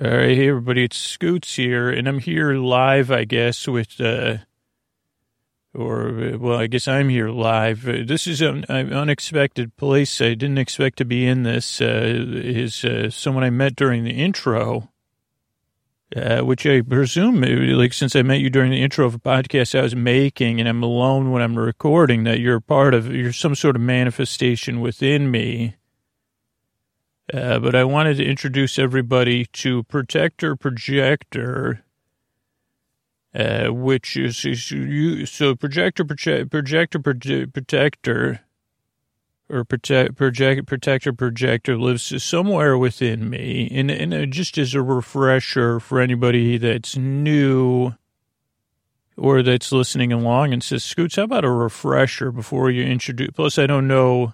All right, hey everybody, it's Scoots here, and I'm here live, I guess, with, uh, or, well, I guess I'm here live. Uh, this is an, unexpected place. I didn't expect to be in this. Uh, is uh, someone I met during the intro, uh, which I presume, uh, like, since I met you during the intro of a podcast I was making, and I'm alone when I'm recording, that you're part of, you're some sort of manifestation within me. Uh, but I wanted to introduce everybody to Protector Projector, uh, which is, is you, so Projector Projector Projector Protector or protect, project, Protector Projector lives somewhere within me, and and uh, just as a refresher for anybody that's new or that's listening along and says, Scoots, how about a refresher before you introduce? Plus, I don't know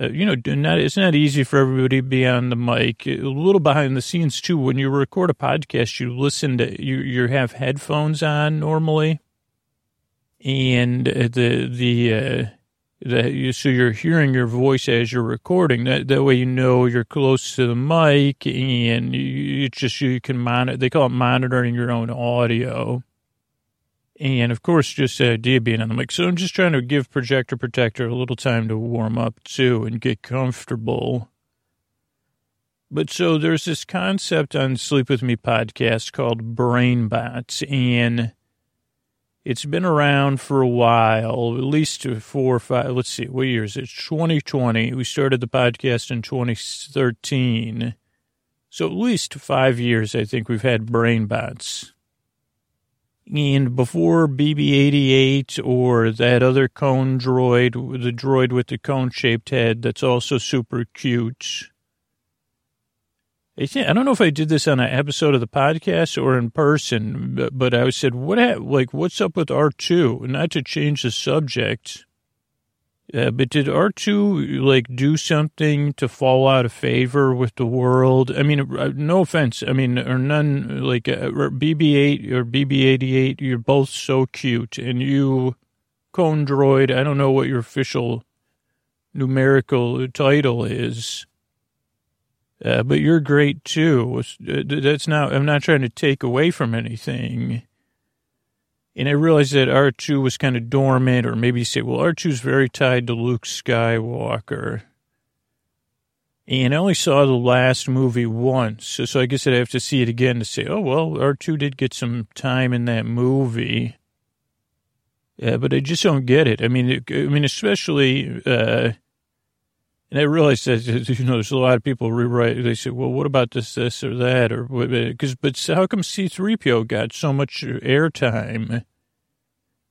uh, you know, not, it's not easy for everybody to be on the mic. A little behind the scenes too. When you record a podcast, you listen to you. You have headphones on normally, and the the uh, that you, so you're hearing your voice as you're recording. That that way you know you're close to the mic, and you, you just you can monitor. They call it monitoring your own audio. And of course, just the idea being on the mic. So I'm just trying to give Projector Protector a little time to warm up too and get comfortable. But so there's this concept on Sleep With Me podcast called Brain Bots, and it's been around for a while, at least four or five. Let's see, what year is it? 2020. We started the podcast in 2013. So at least five years, I think we've had Brain Bots. And before BB-88 or that other cone droid, the droid with the cone-shaped head that's also super cute. I, think, I don't know if I did this on an episode of the podcast or in person, but, but I said, what, like, what's up with R2? Not to change the subject, uh, but did R2 like do something to fall out of favor with the world? I mean, uh, no offense. I mean, or none like uh, BB8 or BB88. You're both so cute, and you, Cone Droid. I don't know what your official numerical title is, uh, but you're great too. Uh, that's not. I'm not trying to take away from anything. And I realized that R2 was kind of dormant, or maybe you say, well, R2's very tied to Luke Skywalker. And I only saw the last movie once, so, so I guess I'd have to see it again to say, oh, well, R2 did get some time in that movie. Yeah, but I just don't get it. I mean, I mean, especially, uh, and I realized that, you know, there's a lot of people rewrite, they say, well, what about this, this, or that, or, because, but how come C-3PO got so much airtime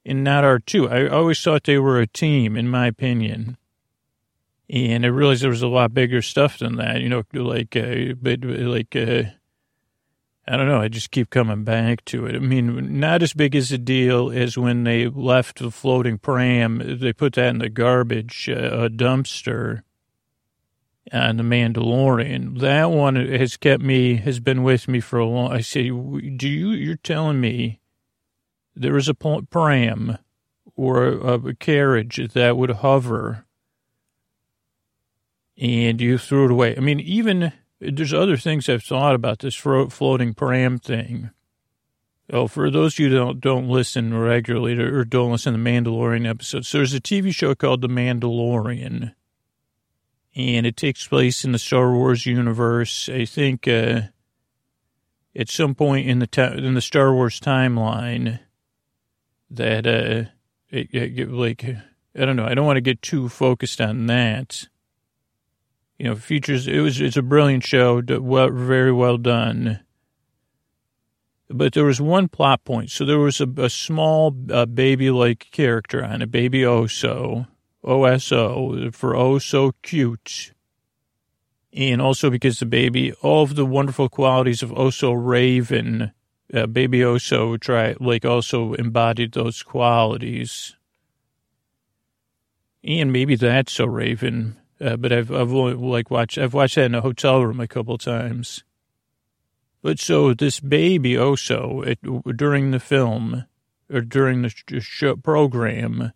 and not R2? I always thought they were a team, in my opinion. And I realized there was a lot bigger stuff than that, you know, like, uh, but like, uh, I don't know. I just keep coming back to it. I mean, not as big as a deal as when they left the floating pram. They put that in the garbage uh, dumpster and The Mandalorian. That one has kept me, has been with me for a long. I say, do you? You're telling me there is a pram or a, a carriage that would hover, and you threw it away. I mean, even there's other things I've thought about this floating pram thing. Oh, for those of you who don't, don't listen regularly to, or don't listen to the Mandalorian episodes, so there's a TV show called The Mandalorian and it takes place in the Star Wars universe. I think uh, at some point in the ta- in the Star Wars timeline that uh, it, it, like I don't know. I don't want to get too focused on that. You know, features. It was it's a brilliant show, well, very well done. But there was one plot point. So there was a, a small uh, baby-like character on a baby Oso OSO for Oh So Cute. And also because the baby, all of the wonderful qualities of Oso Raven, uh, baby Oso try, like also embodied those qualities. And maybe that's so Raven, uh, but I've, I've only, like watched, I've watched that in a hotel room a couple times. But so this baby Oso, it, during the film, or during the program,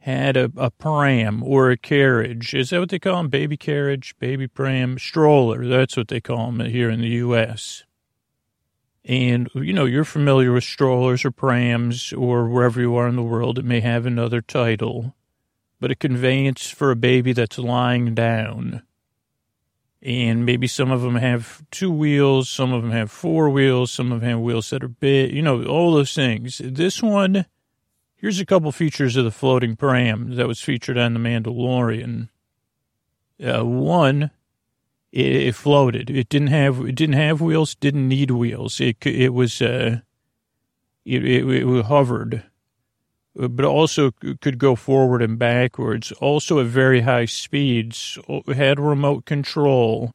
had a, a pram or a carriage. Is that what they call them? Baby carriage, baby pram, stroller. That's what they call them here in the U.S. And, you know, you're familiar with strollers or prams or wherever you are in the world. It may have another title, but a conveyance for a baby that's lying down. And maybe some of them have two wheels, some of them have four wheels, some of them have wheels that are big, you know, all those things. This one, here's a couple features of the floating pram that was featured on The Mandalorian. Uh, one, it, it, floated. It didn't have it didn't have wheels. Didn't need wheels. It it was uh, it, it, it hovered, but also could go forward and backwards. Also at very high speeds. Had remote control.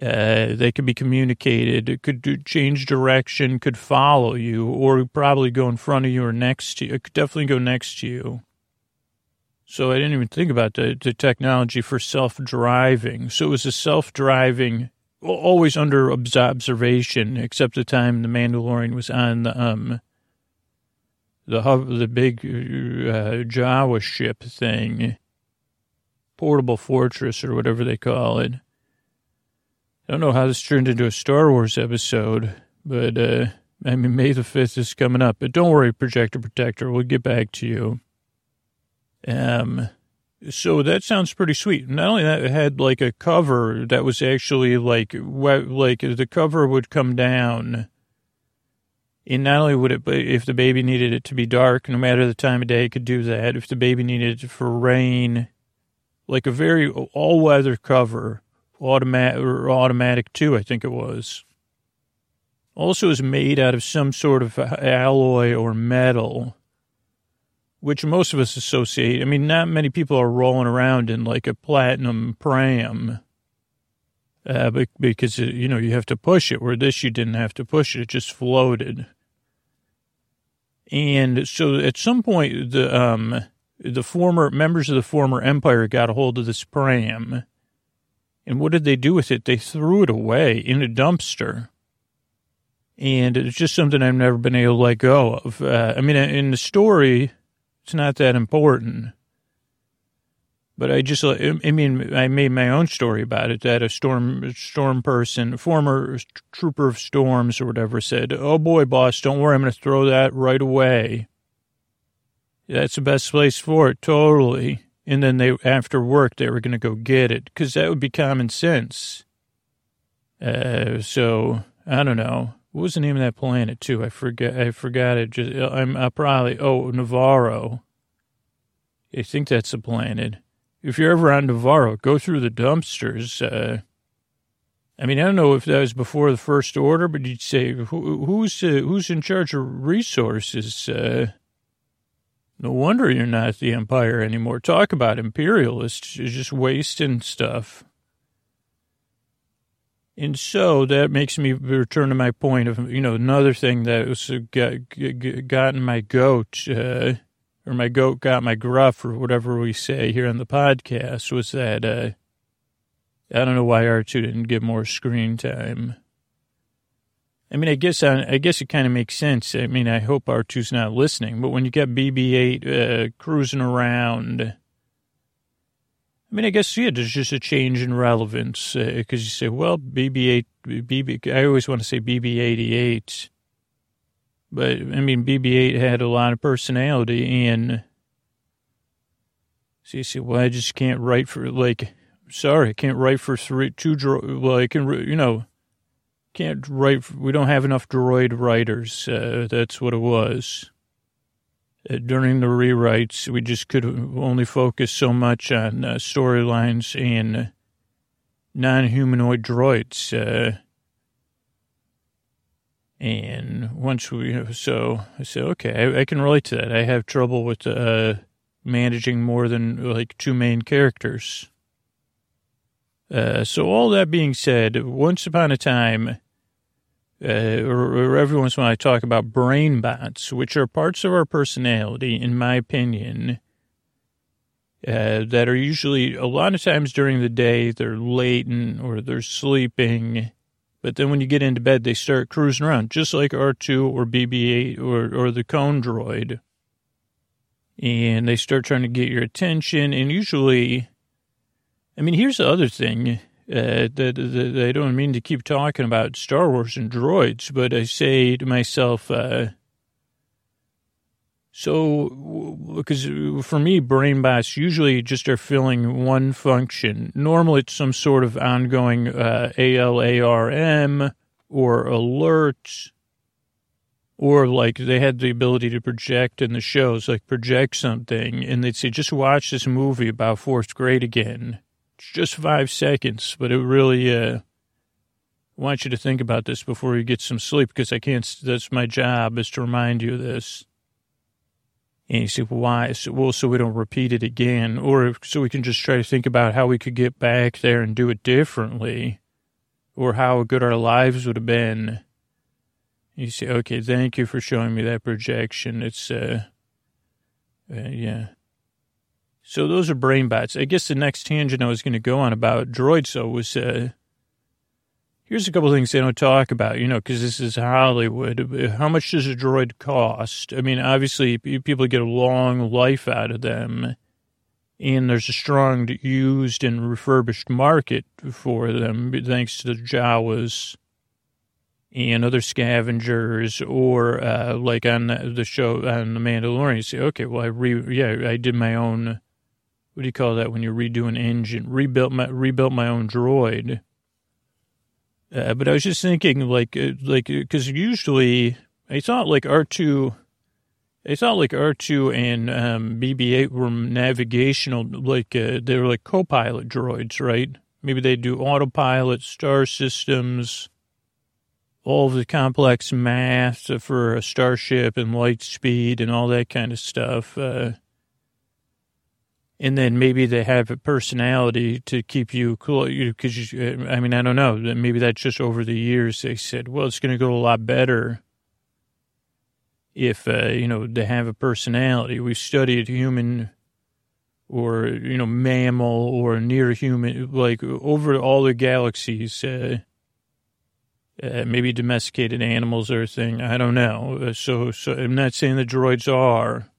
Uh, they could be communicated. It could do, change direction. Could follow you, or probably go in front of you or next to you. It could definitely go next to you. So I didn't even think about the, the technology for self-driving. So it was a self-driving, always under observation, except the time the Mandalorian was on the um the the big uh, Jawa ship thing, portable fortress or whatever they call it. I don't know how this turned into a Star Wars episode, but uh, I mean May the fifth is coming up. But don't worry, Projector Protector, we'll get back to you. Um, so that sounds pretty sweet. Not only that, it had like a cover that was actually like like the cover would come down. And not only would it, but if the baby needed it to be dark, no matter the time of day, it could do that. If the baby needed it for rain, like a very all weather cover, automatic or automatic too, I think it was. Also, is made out of some sort of alloy or metal which most of us associate. I mean, not many people are rolling around in like a platinum pram. Uh, because, uh, you know, you have to push it, where this you didn't have to push it, it just floated. And so at some point, the, um, the former members of the former empire got a hold of this pram. And what did they do with it? They threw it away in a dumpster. And it's just something I've never been able to let go of. Uh, I mean, in the story, it's not that important. But I just, I mean, I made my own story about it. That a storm, storm person, former trooper of storms or whatever, said, "Oh boy, boss, don't worry, I'm going to throw that right away." That's the best place for it, totally. And then they, after work, they were going to go get it because that would be common sense. Uh, so I don't know. What was the name of that planet too? I forget. I forgot it. Just I'm I probably oh Nevarro. I think that's a planet. If you're ever on Nevarro, go through the dumpsters. Uh, I mean, I don't know if that was before the first order, but you'd say Who, who's uh, who's in charge of resources? Uh, no wonder you're not the empire anymore. Talk about imperialists You're just wasting stuff. And so that makes me return to my point of, you know, another thing that was uh, got, gotten my goat, uh, or my goat got my gruff, or whatever we say here on the podcast, was that, uh, I don't know why R2 didn't get more screen time. I mean, I guess I, I guess it kind of makes sense. I mean, I hope R2's not listening, but when you got BB-8 uh, cruising around I mean, I guess, yeah, there's just a change in relevance because uh, you say, well, BB-8, BB, I always want to say BB-88, but I mean, BB-8 had a lot of personality and so you say, well, I just can't write for, like, sorry, I can't write for three, two, well, I can, you know, can't write, we don't have enough droid writers. Uh, that's what it was. Uh, during the rewrites, we just could only focus so much on uh, storylines and non-humanoid droids. Uh, and once we, so I said, okay, I, I, can relate to that. I have trouble with uh, managing more than like two main characters. Uh, so all that being said, once upon a time, uh, or, or every once in a while I talk about brain bots, which are parts of our personality, in my opinion, uh, that are usually a lot of times during the day they're latent or they're sleeping, but then when you get into bed they start cruising around, just like R2 or BB-8 or or the Cone Droid. and they start trying to get your attention. And usually, I mean, here's the other thing uh, I don't mean to keep talking about Star Wars and droids, but I say to myself, uh, so, because for me, brain bots usually just are filling one function. Normally, it's some sort of ongoing uh, ALARM or alerts, or like they had the ability to project in the shows, like project something, and they'd say, just watch this movie about fourth grade again. Just five seconds, but it really, uh, want you to think about this before you get some sleep because I can't, that's my job is to remind you of this. And you say, well, why? So, well, so we don't repeat it again, or so we can just try to think about how we could get back there and do it differently, or how good our lives would have been. You say, okay, thank you for showing me that projection. It's, uh, uh yeah. So those are brain bots. I guess the next tangent I was going to go on about droids, so was, uh, Here's a couple things they don't talk about, you know, because this is Hollywood. How much does a droid cost? I mean, obviously, people get a long life out of them, and there's a strong used and refurbished market for them, thanks to the Jawas and other scavengers, or uh, like on the show on The Mandalorian, you say, okay, well, I re, yeah, I did my own. What do you call that when you redo an engine? Rebuilt my rebuilt my own droid uh, but I was just thinking, like, uh, like, because usually I thought like R two, I thought like R two and um, BB eight were navigational, like uh, they were like co-pilot droids, right? Maybe they do autopilot, star systems, all the complex math for a starship and light speed and all that kind of stuff. Uh, and then maybe they have a personality to keep you cool. Because you, I mean, I don't know. Maybe that's just over the years they said, well, it's going to go a lot better if uh, you know they have a personality. we've studied human or you know mammal or near human, like over all the galaxies. Uh, uh, maybe domesticated animals or a thing. I don't know. Uh, so, so I'm not saying the droids are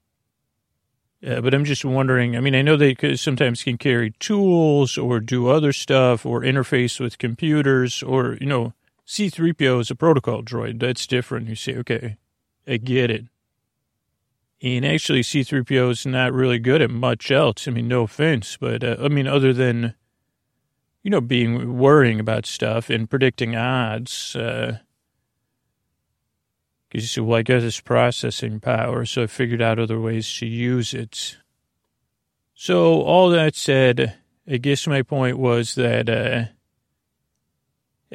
uh, but I'm just wondering. I mean, I know they sometimes can carry tools or do other stuff or interface with computers or, you know, C3PO is a protocol droid. That's different. You say, okay, I get it. And actually, C3PO is not really good at much else. I mean, no offense, but uh, I mean, other than, you know, being worrying about stuff and predicting odds. Uh, because you said, well, I got this processing power, so I figured out other ways to use it. So all that said, I guess my point was that uh,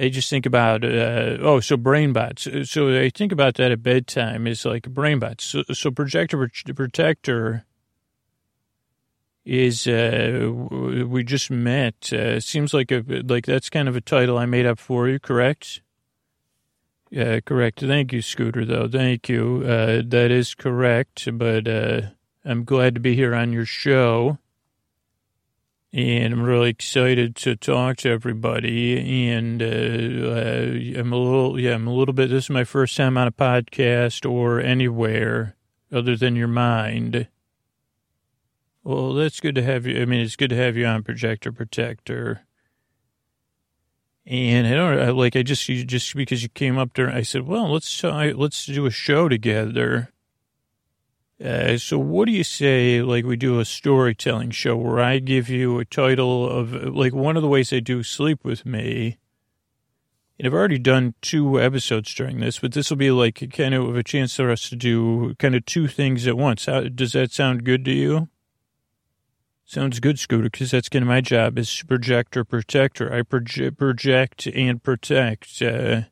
I just think about, uh, oh, so brain bots. So I think about that at bedtime is like brain bots. So, so projector protector is uh, we just met. Uh, seems like a like that's kind of a title I made up for you, correct? Yeah, correct. Thank you, Scooter, though. Thank you. Uh, that is correct, but uh, I'm glad to be here on your show. And I'm really excited to talk to everybody. And uh, uh, I'm a little, yeah, I'm a little bit, this is my first time on a podcast or anywhere other than your mind. Well, that's good to have you. I mean, it's good to have you on Projector Protector. And I don't like I just you just because you came up there, I said, well, let's uh, let's do a show together. Uh, so what do you say? Like we do a storytelling show where I give you a title of like one of the ways I do sleep with me. And I've already done two episodes during this, but this will be like kind of a chance for us to do kind of two things at once. How, does that sound good to you? Sounds good, Scooter, because that's kind of my job is projector protector. I proje- project and protect. Uh,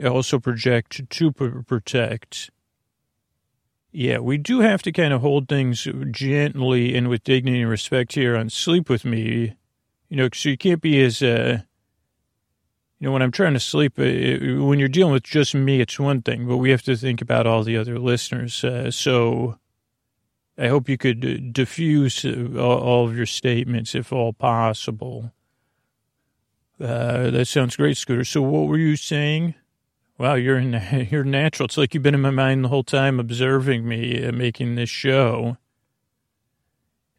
I also project to protect. Yeah, we do have to kind of hold things gently and with dignity and respect here on Sleep With Me. You know, so you can't be as, uh, you know, when I'm trying to sleep, uh, when you're dealing with just me, it's one thing, but we have to think about all the other listeners. Uh, so, I hope you could uh, diffuse uh, all of your statements if all possible. Uh, that sounds great, Scooter. So what were you saying? Wow, you're in, you're natural. It's like you've been in my mind the whole time, observing me uh, making this show.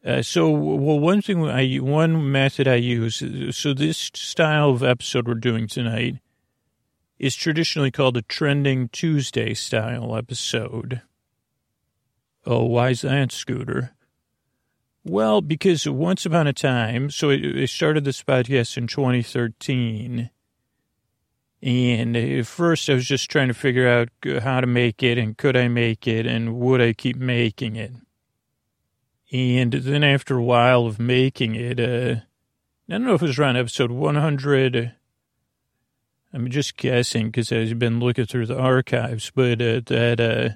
Uh, so, well, one thing I, one method I use, so this style of episode we're doing tonight is traditionally called a trending Tuesday style episode. Oh, why is that, Scooter? Well, because once upon a time, so I started this podcast in 2013. And at first I was just trying to figure out how to make it and could I make it and would I keep making it. And then after a while of making it, uh, I don't know if it was around episode 100. I'm just guessing because I've been looking through the archives, but uh, that uh,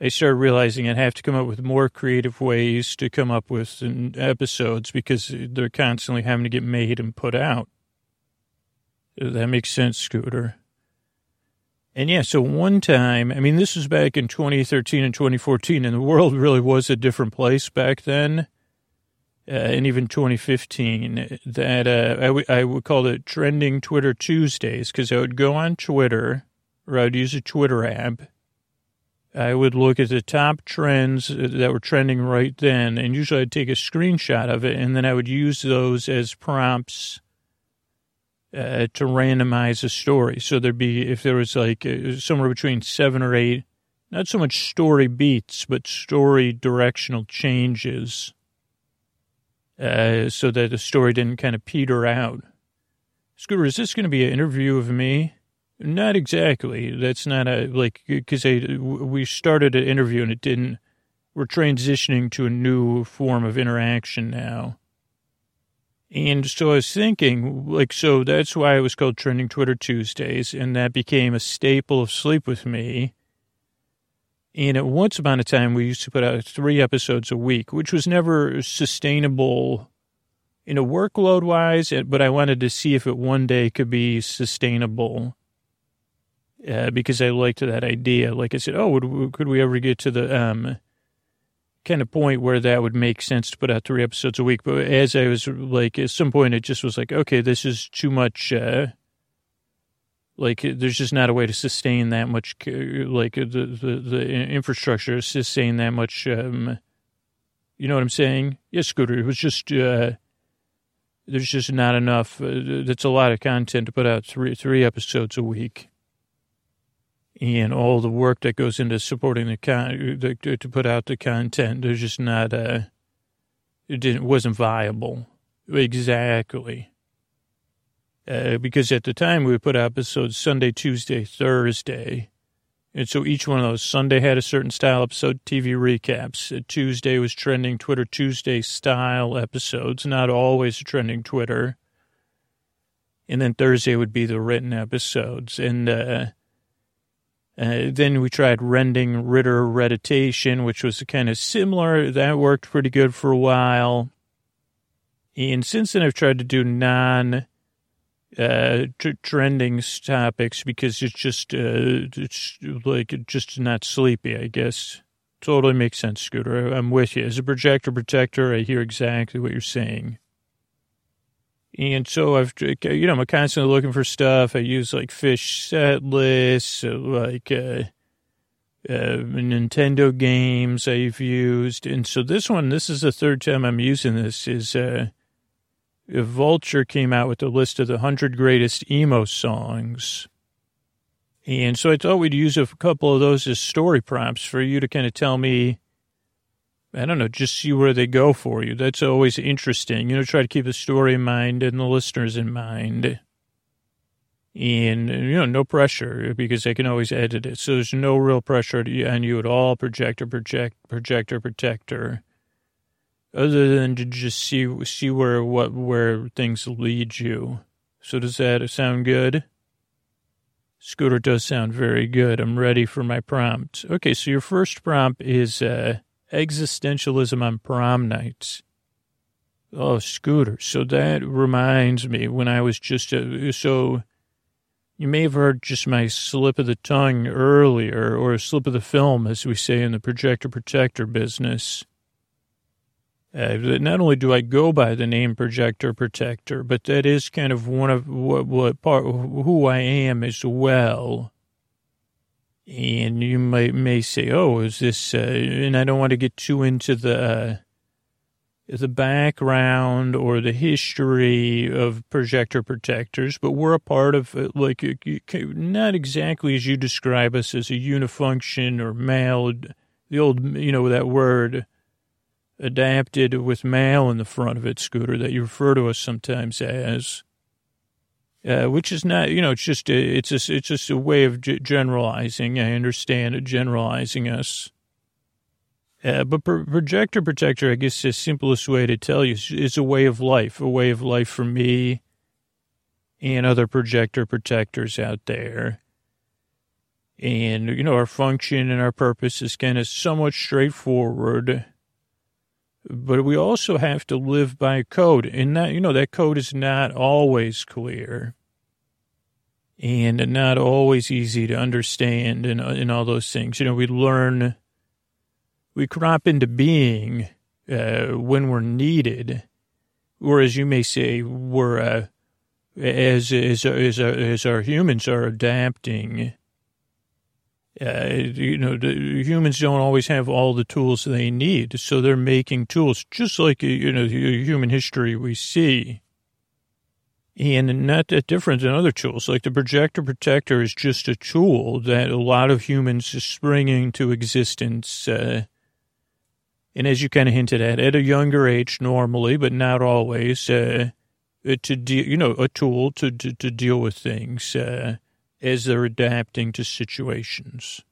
I started realizing I'd have to come up with more creative ways to come up with episodes because they're constantly having to get made and put out. That makes sense, Scooter. And yeah, so one time, I mean, this was back in 2013 and 2014, and the world really was a different place back then. Uh, and even 2015, that uh, I, w- I would call it trending Twitter Tuesdays because I would go on Twitter or I would use a Twitter app. I would look at the top trends that were trending right then, and usually I'd take a screenshot of it, and then I would use those as prompts uh, to randomize a story. So there'd be, if there was like uh, somewhere between seven or eight, not so much story beats, but story directional changes, uh, so that the story didn't kind of peter out. Scooter, is this going to be an interview of me? Not exactly. That's not a, like, because we started an interview and it didn't, we're transitioning to a new form of interaction now. And so I was thinking, like, so that's why it was called Trending Twitter Tuesdays, and that became a staple of Sleep With Me. And at once upon a time, we used to put out three episodes a week, which was never sustainable in a workload wise, but I wanted to see if it one day could be sustainable uh, because I liked that idea. Like I said, oh, would, could we ever get to the um, kind of point where that would make sense to put out three episodes a week. But as I was like, at some point, it just was like, okay, this is too much. Uh, like, there's just not a way to sustain that much, like the the, the infrastructure sustain that much. Um, you know what I'm saying? Yes, Scooter. It was just uh, there's just not enough. Uh, that's a lot of content to put out three three episodes a week and all the work that goes into supporting the con the, to put out the content. There's just not uh it didn't wasn't viable exactly. Uh, because at the time we would put episodes Sunday, Tuesday, Thursday. And so each one of those Sunday had a certain style episode, TV recaps. Uh, Tuesday was trending Twitter Tuesday style episodes, not always trending Twitter. And then Thursday would be the written episodes. And uh, uh, then we tried rending Ritter reditation, which was kind of similar. That worked pretty good for a while. And since then, I've tried to do non uh, t- trending topics because it's just uh, it's like just not sleepy. I guess totally makes sense, Scooter. I'm with you. As a projector protector, I hear exactly what you're saying. And so I've, you know, I'm constantly looking for stuff. I use like Phish set lists, like uh, uh, Nintendo games I've used. And so this one, this is the third time I'm using this, is uh, Vulture came out with a list of the 100 greatest emo songs. And so I thought we'd use a couple of those as story prompts for you to kind of tell me I don't know, just see where they go for you. That's always interesting. You know, try to keep the story in mind and the listeners in mind. And, you know, no pressure because they can always edit it. So there's no real pressure on you at all, projector, project, projector, protector, other than to just see, see where, what, where things lead you. So does that sound good? Scooter does sound very good. I'm ready for my prompt. Okay, so your first prompt is, uh, existentialism on prom nights. Oh, Scooter. So that reminds me when I was just, uh, so you may have heard just my slip of the tongue earlier, or a slip of the film, as we say in the projector protector business. Uh, not only do I go by the name projector protector, but that is kind of one of what, what part who I am as well. And you might may say, "Oh, is this?" Uh, and I don't want to get too into the uh, the background or the history of projector protectors, but we're a part of uh, like not exactly as you describe us as a unifunction or male, the old you know that word adapted with male in the front of it, Scooter, that you refer to us sometimes as uh, which is not, you know, it's just a, it's a, it's just a way of g- generalizing. I understand generalizing us. Uh, but pro- projector protector, I guess the simplest way to tell you is, is, a way of life, a way of life for me and other projector protectors out there. And, you know, our function and our purpose is kind of somewhat straightforward but we also have to live by code. And that you know that code is not always clear and not always easy to understand and, and all those things. You know we learn we crop into being uh, when we're needed or as you may say we're uh, as as as, as our humans are adapting uh, you know, humans don't always have all the tools they need, so they're making tools, just like you know, human history we see. And not that different than other tools. Like the projector protector is just a tool that a lot of humans are springing to existence. Uh, and as you kind of hinted at, at a younger age normally, but not always, uh, to de- you know, a tool to, to, to deal with things. Uh, as they're adapting to situations.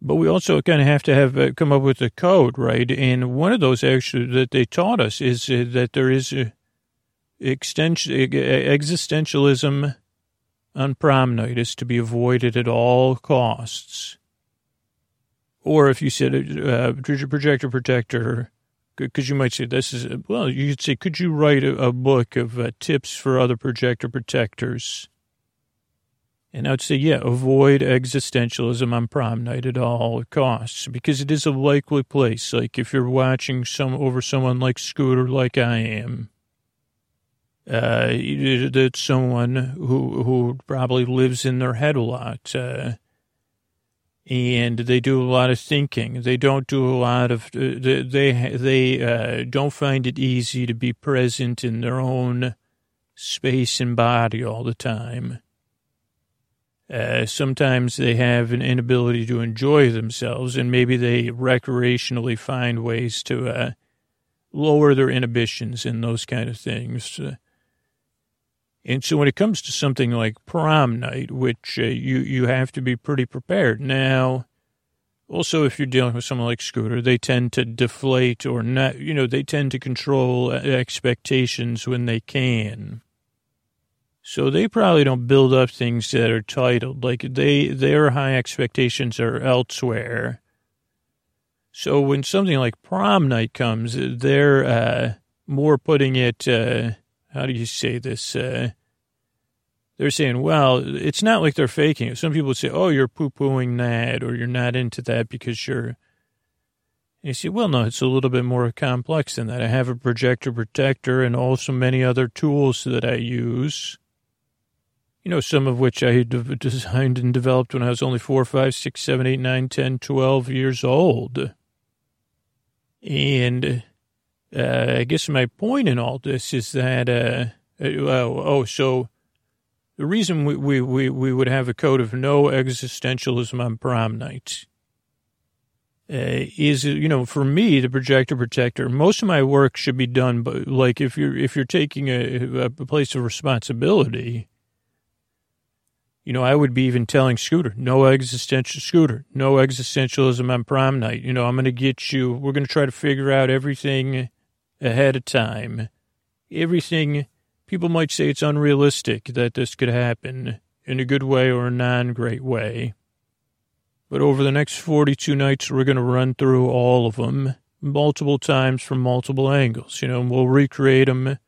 But we also kind of have to have uh, come up with a code, right? And one of those actually that they taught us is uh, that there is a extension, existentialism on prom night is to be avoided at all costs. Or if you said uh, projector protector, because you might say this is well, you could say, could you write a, a book of uh, tips for other projector protectors? And I would say, yeah, avoid existentialism on prom night at all costs because it is a likely place. Like if you're watching some over someone like Scooter, like I am, uh, that's someone who who probably lives in their head a lot, uh, and they do a lot of thinking. They don't do a lot of uh, they they, they uh, don't find it easy to be present in their own space and body all the time uh, sometimes they have an inability to enjoy themselves, and maybe they recreationally find ways to uh, lower their inhibitions and those kind of things. Uh, and so, when it comes to something like prom night, which uh, you you have to be pretty prepared now. Also, if you're dealing with someone like Scooter, they tend to deflate or not. You know, they tend to control uh, expectations when they can. So they probably don't build up things that are titled like they their high expectations are elsewhere. So when something like prom night comes, they're uh, more putting it. Uh, how do you say this? Uh, they're saying, well, it's not like they're faking it. Some people say, oh, you're poo pooing that, or you're not into that because you're. And you say, well, no, it's a little bit more complex than that. I have a projector protector and also many other tools that I use you know, some of which I designed and developed when I was only four, five, six, seven, eight, nine, ten, twelve years old. And uh, I guess my point in all this is that, uh, oh, oh, so the reason we, we, we, we would have a code of no existentialism on prom night uh, is, you know, for me, the projector protector, most of my work should be done, but like if you're, if you're taking a, a place of responsibility, you know, I would be even telling Scooter, no existential Scooter, no existentialism on prom night. You know, I'm going to get you, we're going to try to figure out everything ahead of time. Everything, people might say it's unrealistic that this could happen in a good way or a non great way. But over the next 42 nights, we're going to run through all of them multiple times from multiple angles. You know, and we'll recreate them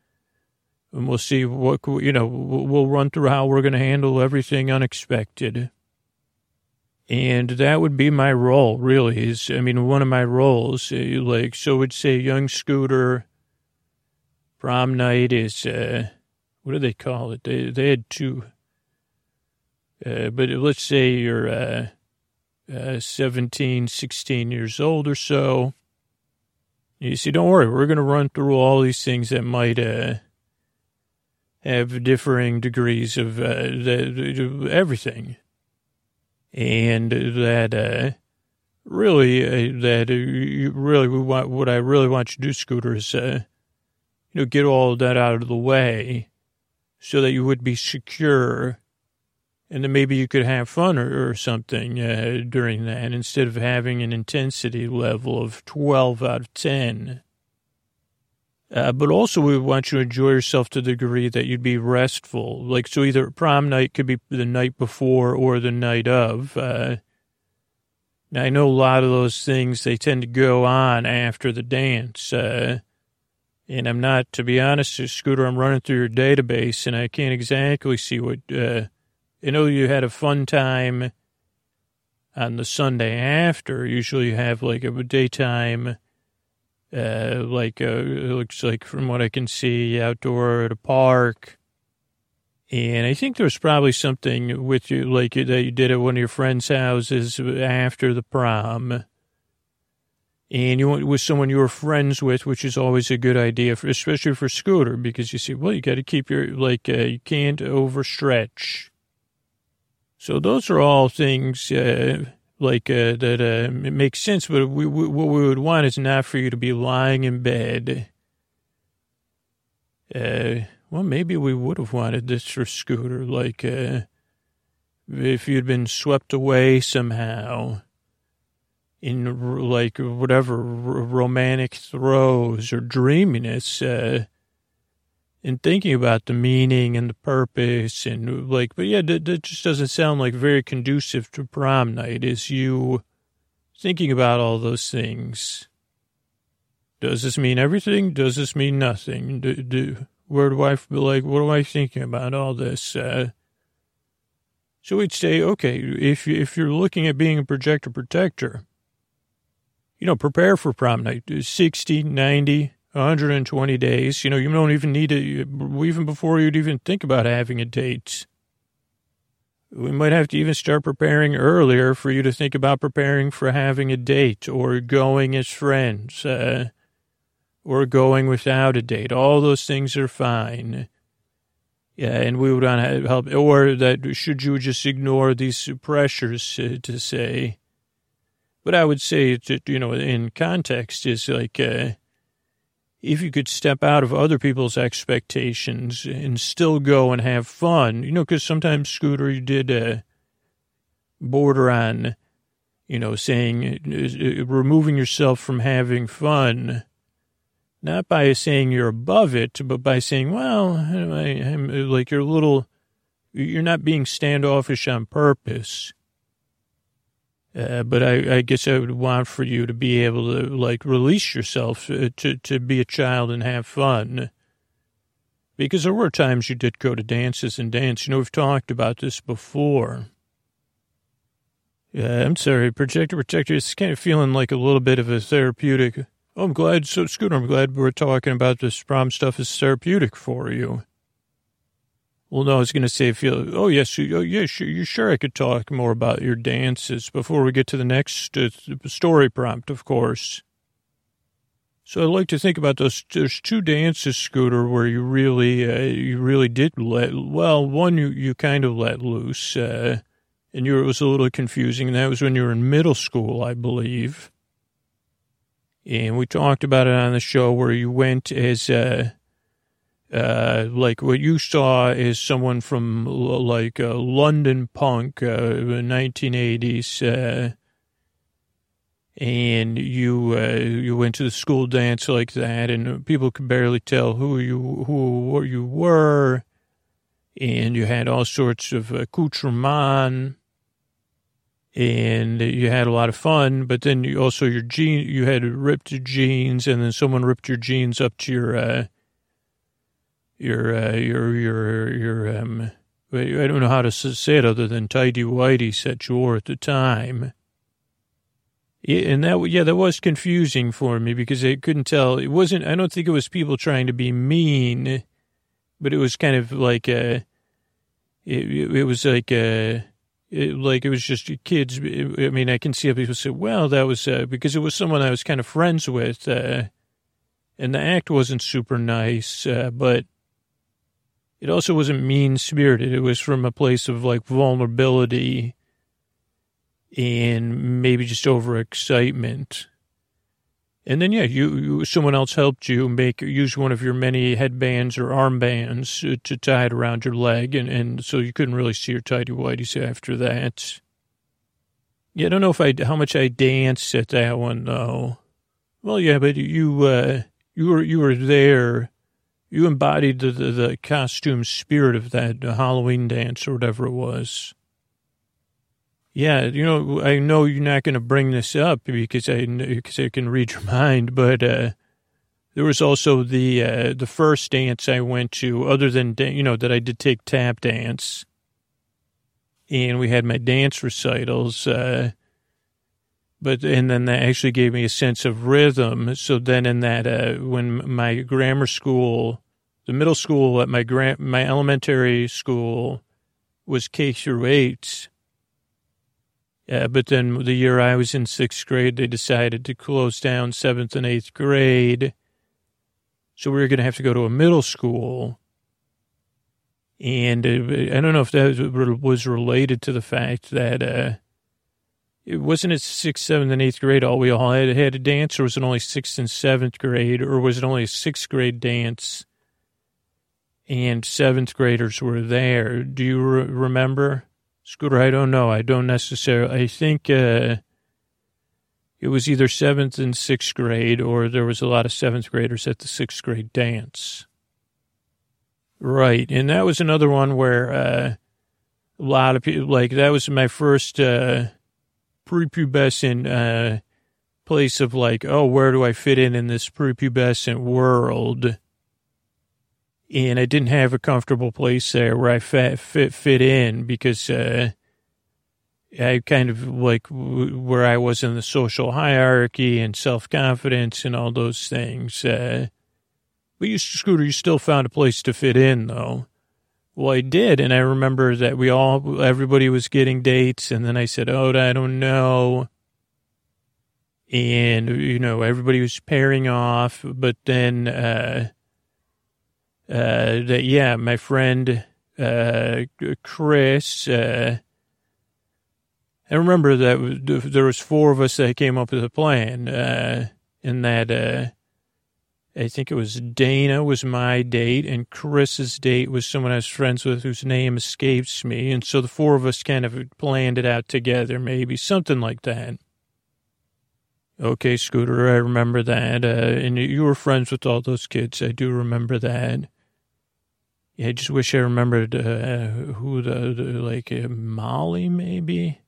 and we'll see what, you know, we'll run through how we're going to handle everything unexpected. And that would be my role, really. Is I mean, one of my roles, uh, like, so would say young scooter prom night is, uh, what do they call it? They, they had two, uh, but let's say you're, uh, uh, 17, 16 years old or so You see, don't worry, we're going to run through all these things that might uh, have differing degrees of uh, the, everything. And that uh, really, uh, that uh, really want, what I really want you to do, Scooter, is, uh, you know, get all that out of the way so that you would be secure and then maybe you could have fun or, or something uh, during that instead of having an intensity level of 12 out of 10. Uh, but also, we want you to enjoy yourself to the degree that you'd be restful. Like, so either prom night could be the night before or the night of. Uh, I know a lot of those things, they tend to go on after the dance. Uh, and I'm not, to be honest, Scooter, I'm running through your database and I can't exactly see what, uh, you know, you had a fun time on the Sunday after. Usually you have like a daytime, uh, like, uh, it looks like from what I can see, outdoor at a park. And I think there was probably something with you, like that you did at one of your friends' houses after the prom. And you went with someone you were friends with, which is always a good idea, for, especially for Scooter, because you see, well, you got to keep your, like, uh, you can't overstretch. So those are all things uh, like uh, that uh, makes sense. But we, we, what we would want is not for you to be lying in bed. Uh, well, maybe we would have wanted this for Scooter, like uh, if you'd been swept away somehow in like whatever romantic throes or dreaminess. Uh, and thinking about the meaning and the purpose and like, but yeah, that, that just doesn't sound like very conducive to prom night. Is you thinking about all those things? Does this mean everything? Does this mean nothing? Do, do where do I be like? What am I thinking about all this? Uh, so we'd say, okay, if if you're looking at being a projector protector, you know, prepare for prom night. 60, 90, 120 days. You know, you don't even need to, even before you'd even think about having a date. We might have to even start preparing earlier for you to think about preparing for having a date or going as friends uh, or going without a date. All those things are fine. Yeah, and we would want to help, or that should you just ignore these pressures uh, to say. But I would say, that, you know, in context is like, uh, if you could step out of other people's expectations and still go and have fun, you know, because sometimes Scooter, you did uh, border on, you know, saying, uh, removing yourself from having fun, not by saying you're above it, but by saying, well, I, I'm like you're a little, you're not being standoffish on purpose. Uh, but I, I, guess I would want for you to be able to like release yourself uh, to to be a child and have fun. Because there were times you did go to dances and dance. You know, we've talked about this before. Yeah, I'm sorry, Projector Protector. It's kind of feeling like a little bit of a therapeutic. Oh, I'm glad, so Scooter, I'm glad we're talking about this prom stuff is therapeutic for you. Well, no, I was going to say, feel, oh, yes, you, oh, yes, you sure I could talk more about your dances before we get to the next uh, story prompt, of course. So I like to think about those. There's two dances, Scooter, where you really, uh, you really did let. Well, one you you kind of let loose, uh, and you it was a little confusing. And that was when you were in middle school, I believe. And we talked about it on the show where you went as uh, uh, like what you saw is someone from like uh, London punk, uh, 1980s, uh, and you uh, you went to the school dance like that, and people could barely tell who you who you were, and you had all sorts of accoutrement, and you had a lot of fun. But then you also your jean you had ripped jeans, and then someone ripped your jeans up to your uh, your uh, your your your um I don't know how to say it other than tidy whitey that you wore at the time. Yeah, and that yeah, that was confusing for me because I couldn't tell. It wasn't. I don't think it was people trying to be mean, but it was kind of like a. It, it was like a. It, like it was just kids. I mean, I can see how people say, "Well, that was uh, because it was someone I was kind of friends with." Uh, and the act wasn't super nice, uh, but it also wasn't mean spirited. It was from a place of like vulnerability and maybe just overexcitement. And then, yeah, you, you, someone else helped you make use one of your many headbands or armbands to, tie it around your leg, and, and so you couldn't really see your tidy whities after that. Yeah, I don't know if I how much I danced at that one though. Well, yeah, but you uh, you were you were there. You embodied the, the, the costume spirit of that Halloween dance or whatever it was. Yeah, you know, I know you're not going to bring this up because I because I can read your mind, but uh, there was also the uh, the first dance I went to, other than you know that I did take tap dance, and we had my dance recitals. Uh, but and then that actually gave me a sense of rhythm. So then in that uh, when my grammar school, the middle school at my gra- my elementary school was K through eight but then the year I was in sixth grade, they decided to close down seventh and eighth grade. So we were going to have to go to a middle school. And uh, I don't know if that was related to the fact that uh, it wasn't it sixth, seventh, and eighth grade all we all had, had a dance, or was it only sixth and seventh grade, or was it only a sixth grade dance and seventh graders were there? Do you re- remember? Scooter, I don't know. I don't necessarily. I think uh, it was either seventh and sixth grade, or there was a lot of seventh graders at the sixth grade dance. Right, and that was another one where uh, a lot of people like that was my first uh, prepubescent uh, place of like, oh, where do I fit in in this prepubescent world? And I didn't have a comfortable place there where I fit fit, fit in because uh, I kind of like where I was in the social hierarchy and self confidence and all those things. Uh, but you, Scooter, you still found a place to fit in, though. Well, I did, and I remember that we all, everybody was getting dates, and then I said, "Oh, I don't know." And you know, everybody was pairing off, but then. Uh, uh, that, yeah, my friend, uh, Chris, uh, I remember that there was four of us that came up with a plan, uh, and that, uh, I think it was Dana was my date and Chris's date was someone I was friends with whose name escapes me. And so the four of us kind of planned it out together, maybe something like that. Okay, Scooter, I remember that. Uh, and you were friends with all those kids. I do remember that. I just wish I remembered uh, who the, the like uh, Molly maybe.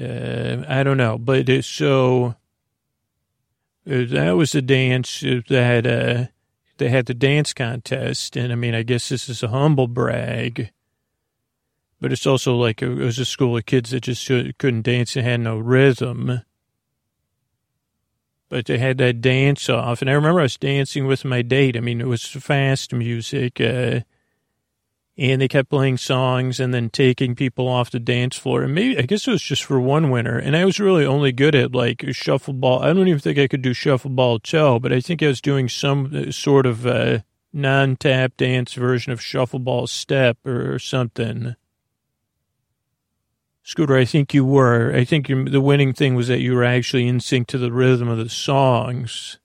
Uh, I don't know, but it, so uh, that was the dance that uh, they had the dance contest, and I mean, I guess this is a humble brag, but it's also like it was a school of kids that just couldn't dance and had no rhythm but they had that dance off. And I remember I was dancing with my date. I mean, it was fast music. Uh, and they kept playing songs and then taking people off the dance floor. And maybe, I guess it was just for one winter. And I was really only good at like shuffle ball. I don't even think I could do shuffle ball toe, but I think I was doing some uh, sort of uh, non tap dance version of shuffle ball step or something. Scooter, I think you were. I think the winning thing was that you were actually in sync to the rhythm of the songs.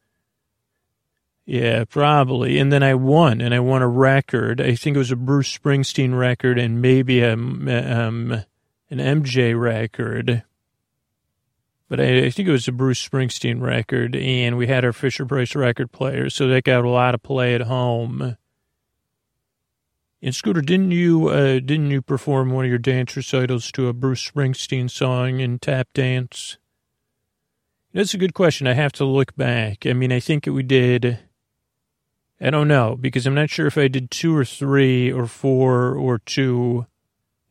Yeah, probably. And then I won, and I won a record. I think it was a Bruce Springsteen record and maybe a, um, an MJ record. But I, I, think it was a Bruce Springsteen record, and we had our Fisher Price record player, so that got a lot of play at home. And Scooter, didn't you uh, didn't you perform one of your dance recitals to a Bruce Springsteen song in tap dance? That's a good question. I have to look back. I mean, I think we did. I don't know because I'm not sure if I did two or three or four or two.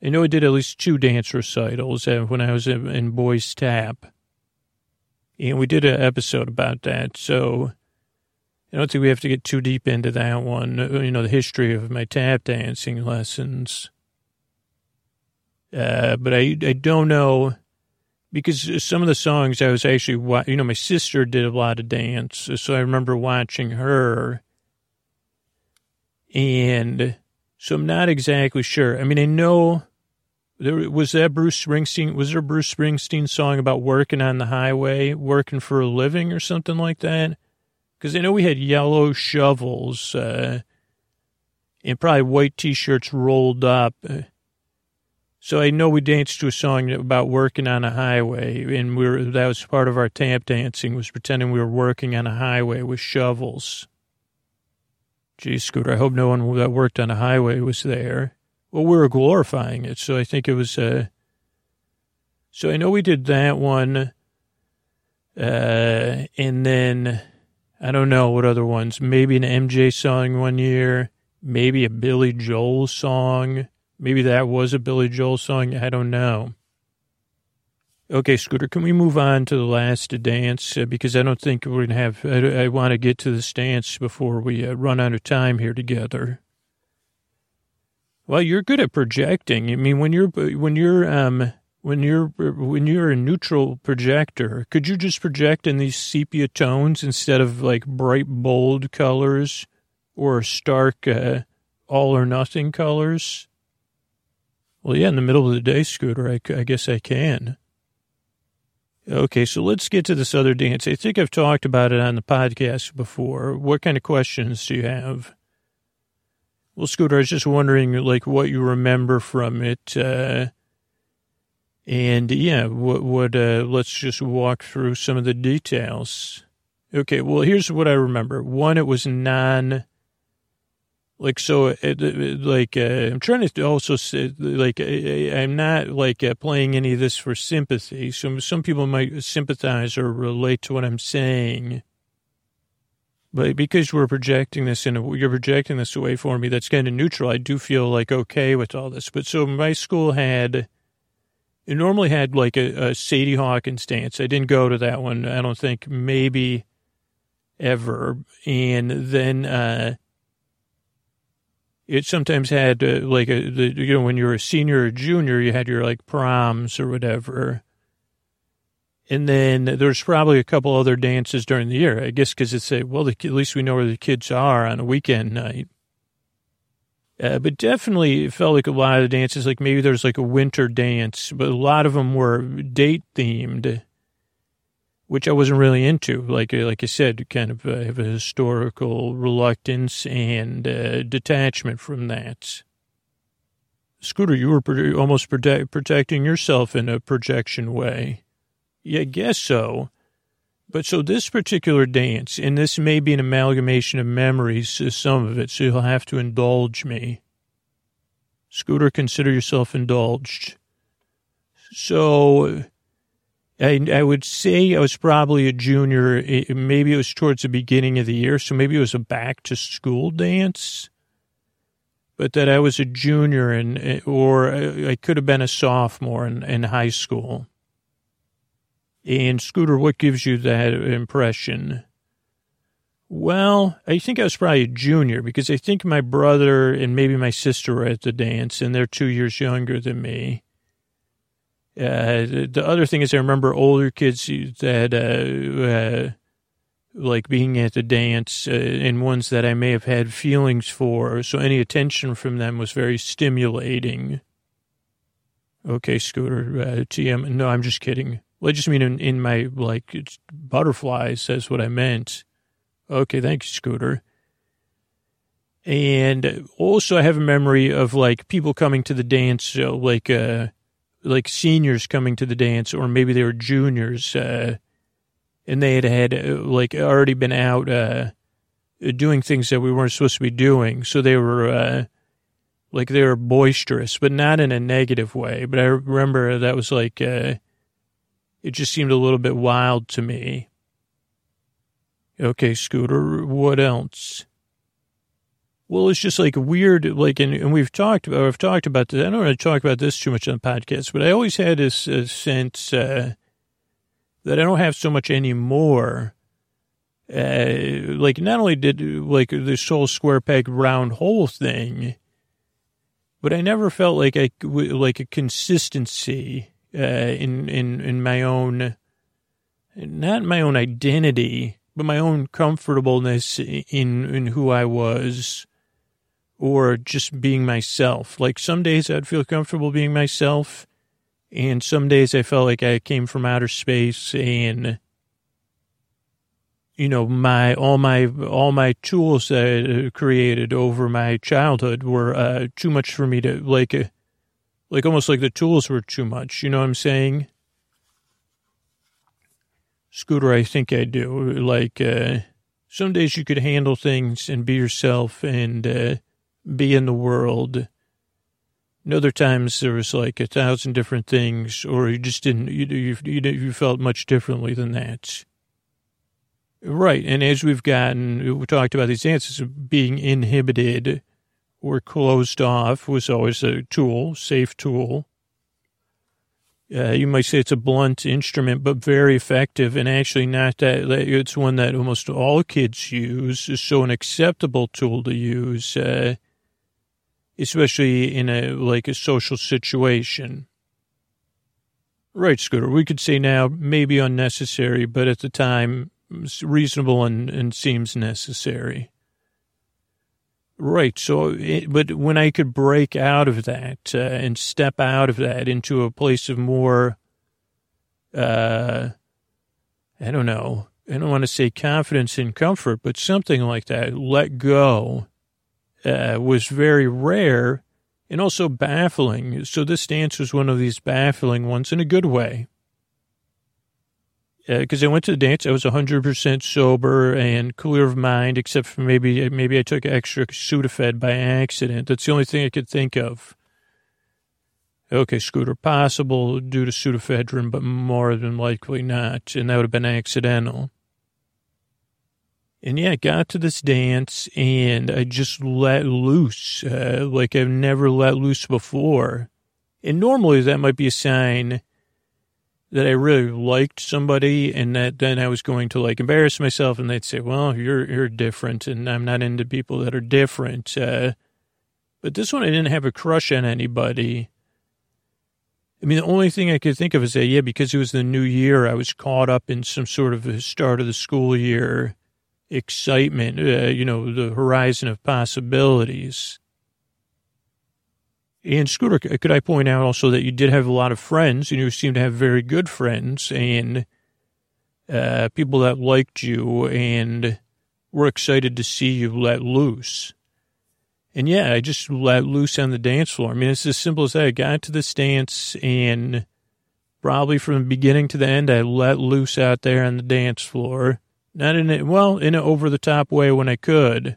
I know I did at least two dance recitals uh, when I was in Boys Tap, and we did an episode about that. So I don't think we have to get too deep into that one. Uh, you know, the history of my tap dancing lessons. Uh, but I, I don't know because some of the songs I was actually, you know, my sister did a lot of dance, so I remember watching her, and so I'm not exactly sure. I mean, I know there was that Bruce Springsteen. Was there a Bruce Springsteen song about working on the highway, working for a living, or something like that? Because I know we had yellow shovels uh, and probably white t-shirts rolled up. So I know we danced to a song about working on a highway, and we were, that was part of our tap dancing was pretending we were working on a highway with shovels. Gee, Scooter, I hope no one that worked on a highway was there. Well, we were glorifying it, so I think it was. Uh, so I know we did that one, uh, and then I don't know what other ones. Maybe an MJ song one year, maybe a Billy Joel song. Maybe that was a Billy Joel song. I don't know. Okay, Scooter, can we move on to the last dance? Uh, because I don't think we're going to have, I, I want to get to this dance before we uh, run out of time here together. Well, you're good at projecting. I mean, when you're, when you're, um, when you're, when you're a neutral projector, could you just project in these sepia tones instead of like bright, bold colors or stark, uh, all or nothing colors? Well, yeah, in the middle of the day, Scooter, I, I guess I can. Okay, so let's get to this other dance. I think I've talked about it on the podcast before. What kind of questions do you have? Well, Scooter, I was just wondering, like, what you remember from it. Uh, and yeah, what, what, uh, let's just walk through some of the details. Okay, well, here's what I remember. One, it was non, like, so, it, it, like, uh, I'm trying to also say, like, I, I'm not, like, uh, playing any of this for sympathy. So some people might sympathize or relate to what I'm saying. But because we're projecting this in a, you're projecting this away for me, that's kind of neutral. I do feel like okay with all this. But so my school had, it normally had like a, a Sadie Hawkins dance. I didn't go to that one. I don't think maybe ever. And then, uh, it sometimes had uh, like a, the, you know, when you were a senior or junior, you had your like proms or whatever. And then there's probably a couple other dances during the year, I guess, because it's a, well, the, at least we know where the kids are on a weekend night. Uh, but definitely it felt like a lot of the dances, like maybe there's like a winter dance, but a lot of them were date themed, which I wasn't really into. Like, uh, like I said, kind of uh, have a historical reluctance and uh, detachment from that. Scooter, you were almost protect- protecting yourself in a projection way. Yeah, I guess so. But so this particular dance, and this may be an amalgamation of memories, uh, some of it, so you'll have to indulge me. Scooter, consider yourself indulged. So I, I would say I was probably a junior. Maybe it was towards the beginning of the year, so maybe it was a back to school dance. But that I was a junior, and or I could have been a sophomore in, in high school. And Scooter, what gives you that impression? Well, I think I was probably a junior because I think my brother and maybe my sister were at the dance, and they're two years younger than me. Uh, the other thing is, I remember older kids that, uh, uh, like being at the dance, uh, and ones that I may have had feelings for. So any attention from them was very stimulating. Okay, Scooter, uh, TM. No, I'm just kidding. Well, I just mean in, in my, like, butterflies says what I meant. Okay, thank you, Scooter. And also I have a memory of, like, people coming to the dance, uh, like, uh, like seniors coming to the dance, or maybe they were juniors, uh, and they had had, uh, like, already been out, uh, doing things that we weren't supposed to be doing. So they were, uh, like, they were boisterous, but not in a negative way. But I remember that was like, uh, it just seemed a little bit wild to me. Okay, Scooter, what else? Well, it's just like weird, like, and, and we've talked, or I've talked about this. I don't want to talk about this too much on the podcast, but I always had this uh, sense uh, that I don't have so much anymore. Uh, like, not only did like this whole square peg round hole thing, but I never felt like I like a consistency uh, in in in my own, not my own identity, but my own comfortableness in in who I was, or just being myself. Like some days I'd feel comfortable being myself, and some days I felt like I came from outer space and you know, my all my all my tools that I created over my childhood were uh, too much for me to like, like almost like the tools were too much. You know what I'm saying? Scooter, I think I do. Like, uh, some days you could handle things and be yourself and uh, be in the world. And other times there was like a thousand different things, or you just didn't, you, you, you, you felt much differently than that. Right. And as we've gotten, we talked about these answers, being inhibited or closed off was always a tool, safe tool. Uh, you might say it's a blunt instrument, but very effective, and actually not that. It's one that almost all kids use, so an acceptable tool to use, uh, especially in a like a social situation. Right, Scooter. We could say now maybe unnecessary, but at the time reasonable and, and seems necessary. Right. So, it, but when I could break out of that uh, and step out of that into a place of more, uh, I don't know, I don't want to say confidence and comfort, but something like that, let go, uh, was very rare and also baffling. So this dance was one of these baffling ones in a good way because uh, I went to the dance. I was 100% sober and clear of mind, except for maybe maybe I took extra Sudafed by accident. That's the only thing I could think of. Okay, Scooter, possible due to pseudoephedrine, but more than likely not, and that would have been accidental. And yeah, I got to this dance and I just let loose, uh, like I've never let loose before. And normally that might be a sign that I really liked somebody and that then I was going to like embarrass myself and they'd say, well, you're, you're different and I'm not into people that are different. Uh, but this one, I didn't have a crush on anybody. I mean, the only thing I could think of is that, yeah, because it was the new year, I was caught up in some sort of start of the school year excitement, uh, you know, the horizon of possibilities. And Scooter, could I point out also that you did have a lot of friends and you seem to have very good friends and uh, people that liked you and were excited to see you let loose. And yeah, I just let loose on the dance floor. I mean, it's as simple as that. I got to this dance and probably from the beginning to the end, I let loose out there on the dance floor. Not in it, well, in an over the top way when I could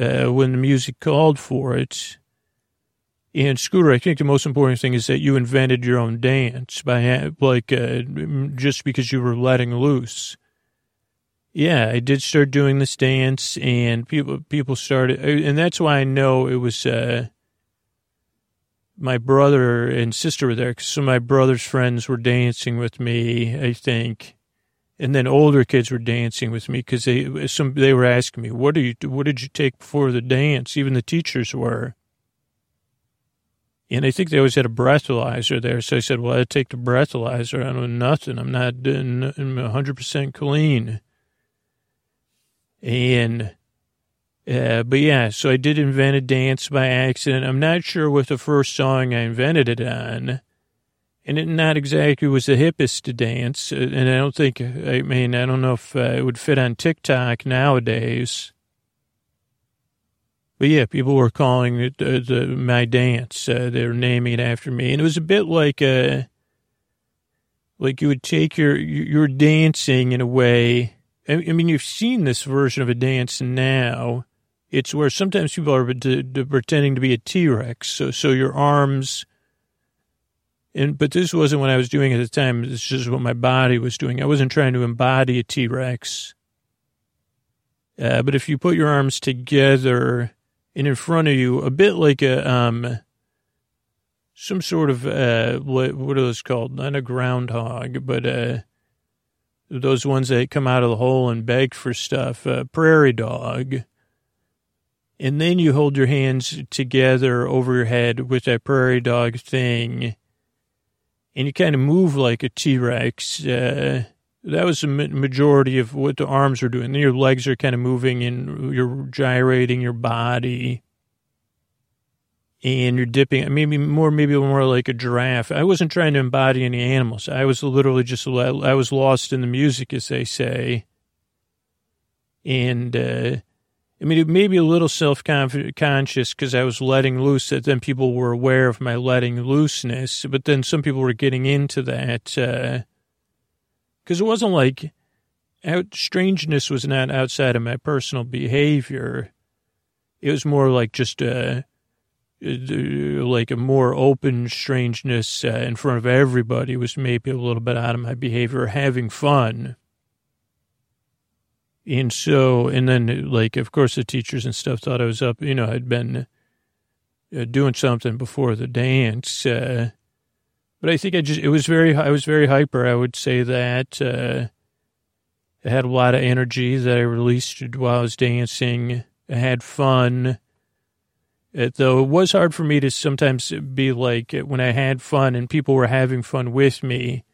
uh, when the music called for it. And Scooter, I think the most important thing is that you invented your own dance by like uh, just because you were letting loose. Yeah, I did start doing this dance, and people people started, uh, and that's why I know it was uh, my brother and sister were there of my brother's friends were dancing with me. I think, and then older kids were dancing with me because they some they were asking me, "What do you what did you take before the dance?" Even the teachers were. And I think they always had a breathalyzer there. So I said, well, I take the breathalyzer. I know nothing. I'm not I'm 100% clean. And, uh, but yeah, so I did invent a dance by accident. I'm not sure what the first song I invented it on and it not exactly was the hippest dance. Uh, and I don't think, I mean, I don't know if uh, it would fit on TikTok nowadays. But yeah, people were calling it uh, the, my dance. Uh, they were naming it after me, and it was a bit like a, uh, like you would take your you're dancing in a way. I, I mean, you've seen this version of a dance now. It's where sometimes people are pretending to be a T Rex. So so your arms and but this wasn't what I was doing at the time. This is just what my body was doing. I wasn't trying to embody a T Rex. Uh, but if you put your arms together and in front of you, a bit like a um, some sort of uh, what what are those called? Not a groundhog, but uh, those ones that come out of the hole and beg for stuff. Prairie dog. And then you hold your hands together over your head with that prairie dog thing and you kind of move like a T-Rex. Uh, that was the majority of what the arms are doing. Then your legs are kind of moving and you're gyrating your body and you're dipping, maybe more, maybe more like a giraffe. I wasn't trying to embody any animals. I was literally just, I was lost in the music, as they say. And, uh, I mean, it may be a little self-conscious because I was letting loose that then people were aware of my letting looseness, but then some people were getting into that, because uh, it wasn't like out, strangeness was not outside of my personal behavior. It was more like just, uh, like a more open strangeness uh, in front of everybody was maybe a little bit out of my behavior, having fun. And so, and then like, of course, the teachers and stuff thought I was up, you know, I'd been uh, doing something before the dance. Uh, but I think I just, it was very, I was very hyper. I would say that, uh, I had a lot of energy that I released while I was dancing. I had fun. It, though it was hard for me to sometimes be like when I had fun and people were having fun with me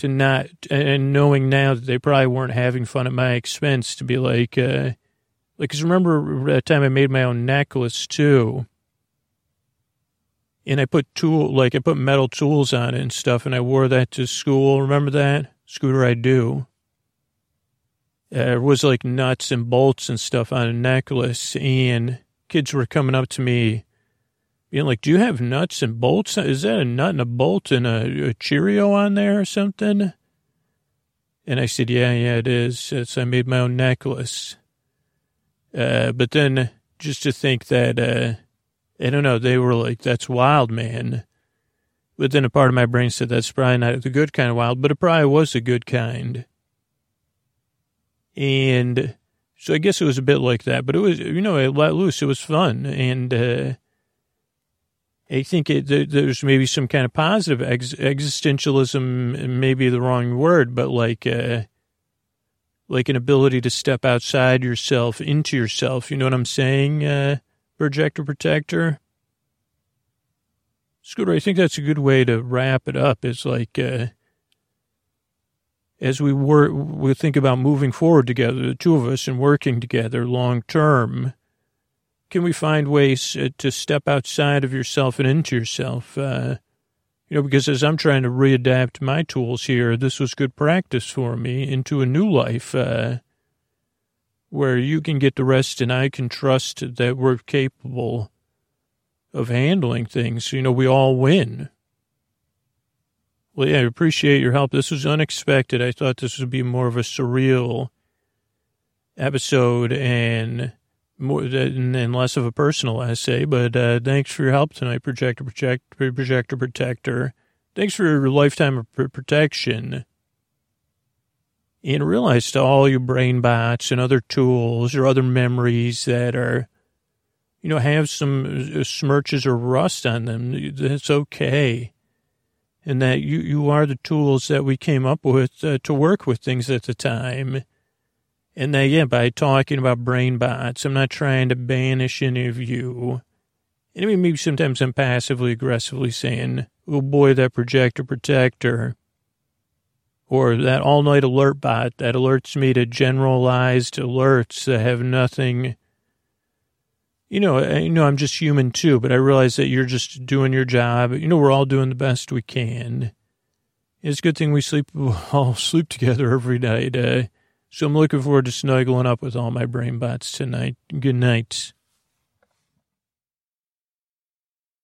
to not and knowing now that they probably weren't having fun at my expense to be like uh like cause remember that time I made my own necklace too? And I put tool like I put metal tools on it and stuff and I wore that to school. Remember that? Scooter I do. Uh, it was like nuts and bolts and stuff on a necklace and kids were coming up to me being like, do you have nuts and bolts? Is that a nut and a bolt and a, a Cheerio on there or something? And I said, yeah, yeah, it is. So I made my own necklace. Uh, but then just to think that, uh, I don't know, they were like, that's wild, man. But then a part of my brain said, that's probably not the good kind of wild, but it probably was a good kind. And so I guess it was a bit like that, but it was, you know, it let loose. It was fun. And, uh, I think it, there's maybe some kind of positive ex- existentialism, maybe the wrong word, but like, uh, like an ability to step outside yourself into yourself. You know what I'm saying? Uh, projector protector. Scooter, I think that's a good way to wrap it up. It's like, uh, as we work, we think about moving forward together, the two of us, and working together long term, can we find ways uh, to step outside of yourself and into yourself? Uh, you know, because as I'm trying to readapt my tools here, this was good practice for me into a new life uh, where you can get the rest and I can trust that we're capable of handling things. You know, we all win. Well, yeah, I appreciate your help. This was unexpected. I thought this would be more of a surreal episode and more and less of a personal essay. But uh, thanks for your help tonight, Projector Protect, Projector Protector. Thanks for your lifetime of protection. And realize to all your brain bots and other tools or other memories that are, you know, have some uh, smirches or rust on them. That's okay and that you, you are the tools that we came up with uh, to work with things at the time. And that, yeah, by talking about brain bots, I'm not trying to banish any of you. And I mean, maybe sometimes I'm passively aggressively saying, oh boy, that projector protector. Or that all night alert bot that alerts me to generalized alerts that have nothing you know, I you know I'm just human too, but I realize that you're just doing your job. You know, we're all doing the best we can. It's a good thing we sleep all sleep together every night. Uh, so I'm looking forward to snuggling up with all my brain bots tonight. Good night.